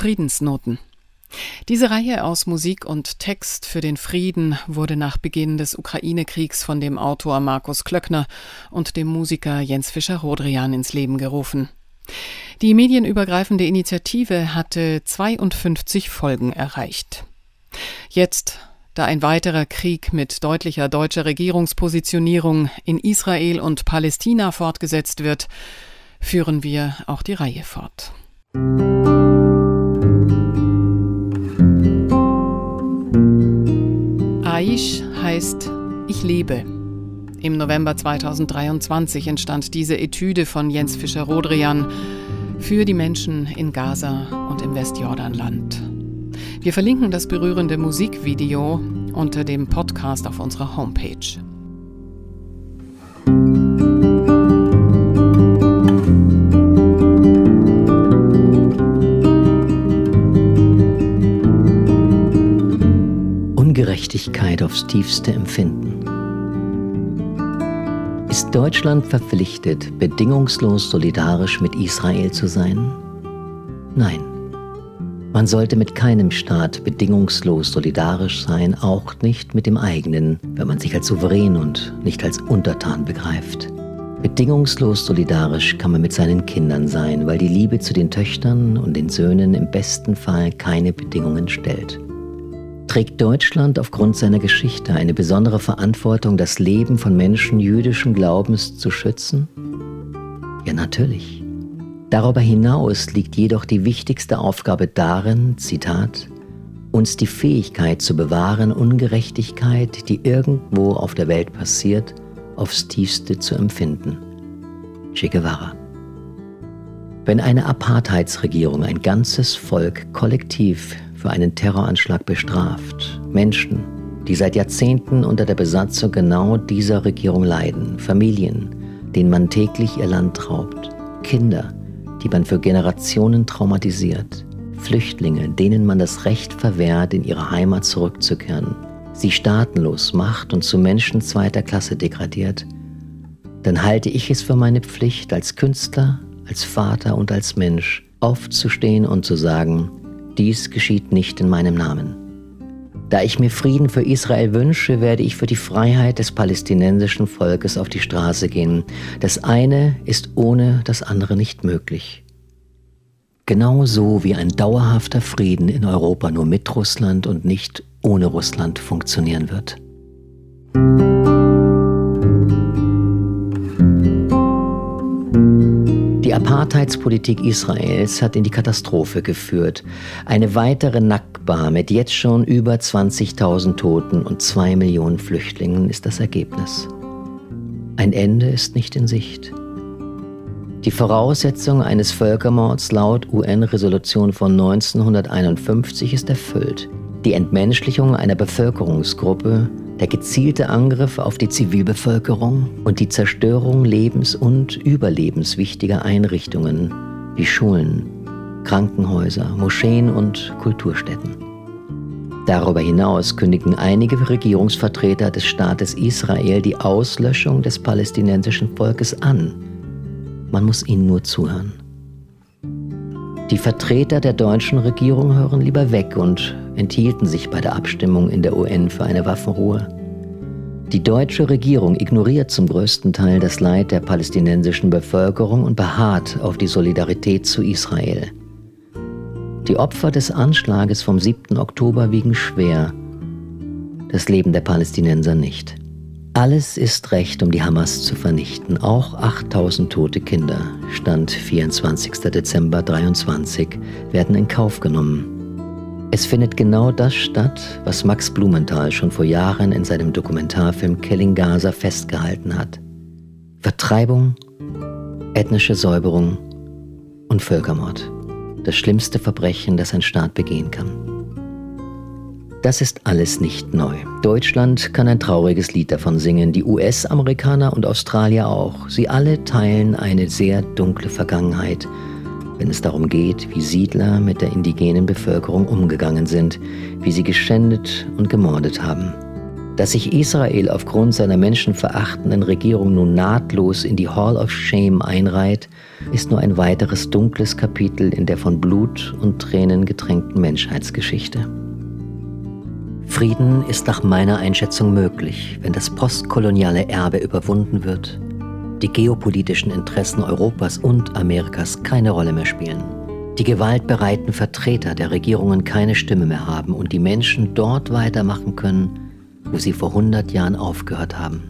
Friedensnoten. Diese Reihe aus Musik und Text für den Frieden wurde nach Beginn des Ukraine-Kriegs von dem Autor Markus Klöckner und dem Musiker Jens Fischer-Rodrian ins Leben gerufen. Die medienübergreifende Initiative hatte 52 Folgen erreicht. Jetzt, da ein weiterer Krieg mit deutlicher deutscher Regierungspositionierung in Israel und Palästina fortgesetzt wird, führen wir auch die Reihe fort. Aish heißt Ich lebe. Im November 2023 entstand diese Etüde von Jens Fischer-Rodrian für die Menschen in Gaza und im Westjordanland. Wir verlinken das berührende Musikvideo unter dem Podcast auf unserer Homepage. Aufs tiefste empfinden. Ist Deutschland verpflichtet, bedingungslos solidarisch mit Israel zu sein? Nein. Man sollte mit keinem Staat bedingungslos solidarisch sein, auch nicht mit dem eigenen, wenn man sich als souverän und nicht als Untertan begreift. Bedingungslos solidarisch kann man mit seinen Kindern sein, weil die Liebe zu den Töchtern und den Söhnen im besten Fall keine Bedingungen stellt. Trägt Deutschland aufgrund seiner Geschichte eine besondere Verantwortung, das Leben von Menschen jüdischen Glaubens zu schützen? Ja, natürlich. Darüber hinaus liegt jedoch die wichtigste Aufgabe darin, Zitat, uns die Fähigkeit zu bewahren, Ungerechtigkeit, die irgendwo auf der Welt passiert, aufs tiefste zu empfinden. Che Guevara. Wenn eine Apartheidsregierung ein ganzes Volk kollektiv für einen Terroranschlag bestraft, Menschen, die seit Jahrzehnten unter der Besatzung genau dieser Regierung leiden, Familien, denen man täglich ihr Land raubt, Kinder, die man für Generationen traumatisiert, Flüchtlinge, denen man das Recht verwehrt, in ihre Heimat zurückzukehren, sie staatenlos macht und zu Menschen zweiter Klasse degradiert, dann halte ich es für meine Pflicht, als Künstler, als Vater und als Mensch aufzustehen und zu sagen, dies geschieht nicht in meinem Namen. Da ich mir Frieden für Israel wünsche, werde ich für die Freiheit des palästinensischen Volkes auf die Straße gehen. Das eine ist ohne das andere nicht möglich. Genauso wie ein dauerhafter Frieden in Europa nur mit Russland und nicht ohne Russland funktionieren wird. Die Apartheidspolitik Israels hat in die Katastrophe geführt. Eine weitere Nakba mit jetzt schon über 20.000 Toten und zwei Millionen Flüchtlingen ist das Ergebnis. Ein Ende ist nicht in Sicht. Die Voraussetzung eines Völkermords laut UN-Resolution von 1951 ist erfüllt. Die Entmenschlichung einer Bevölkerungsgruppe, der gezielte Angriff auf die Zivilbevölkerung und die Zerstörung lebens- und überlebenswichtiger Einrichtungen wie Schulen, Krankenhäuser, Moscheen und Kulturstätten. Darüber hinaus kündigen einige Regierungsvertreter des Staates Israel die Auslöschung des palästinensischen Volkes an. Man muss ihnen nur zuhören. Die Vertreter der deutschen Regierung hören lieber weg und enthielten sich bei der Abstimmung in der UN für eine Waffenruhe. Die deutsche Regierung ignoriert zum größten Teil das Leid der palästinensischen Bevölkerung und beharrt auf die Solidarität zu Israel. Die Opfer des Anschlages vom 7. Oktober wiegen schwer, das Leben der Palästinenser nicht. Alles ist recht, um die Hamas zu vernichten, auch 8000 tote Kinder, Stand 24. Dezember 23, werden in Kauf genommen. Es findet genau das statt, was Max Blumenthal schon vor Jahren in seinem Dokumentarfilm Killing Gaza festgehalten hat. Vertreibung, ethnische Säuberung und Völkermord. Das schlimmste Verbrechen, das ein Staat begehen kann. Das ist alles nicht neu. Deutschland kann ein trauriges Lied davon singen, die US-Amerikaner und Australier auch. Sie alle teilen eine sehr dunkle Vergangenheit, wenn es darum geht, wie Siedler mit der indigenen Bevölkerung umgegangen sind, wie sie geschändet und gemordet haben. Dass sich Israel aufgrund seiner menschenverachtenden Regierung nun nahtlos in die Hall of Shame einreiht, ist nur ein weiteres dunkles Kapitel in der von Blut und Tränen getränkten Menschheitsgeschichte. Frieden ist nach meiner Einschätzung möglich, wenn das postkoloniale Erbe überwunden wird, die geopolitischen Interessen Europas und Amerikas keine Rolle mehr spielen, die gewaltbereiten Vertreter der Regierungen keine Stimme mehr haben und die Menschen dort weitermachen können, wo sie vor 100 Jahren aufgehört haben.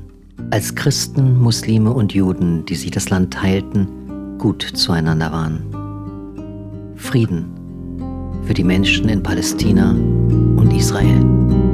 Als Christen, Muslime und Juden, die sich das Land teilten, gut zueinander waren. Frieden für die Menschen in Palästina Israel.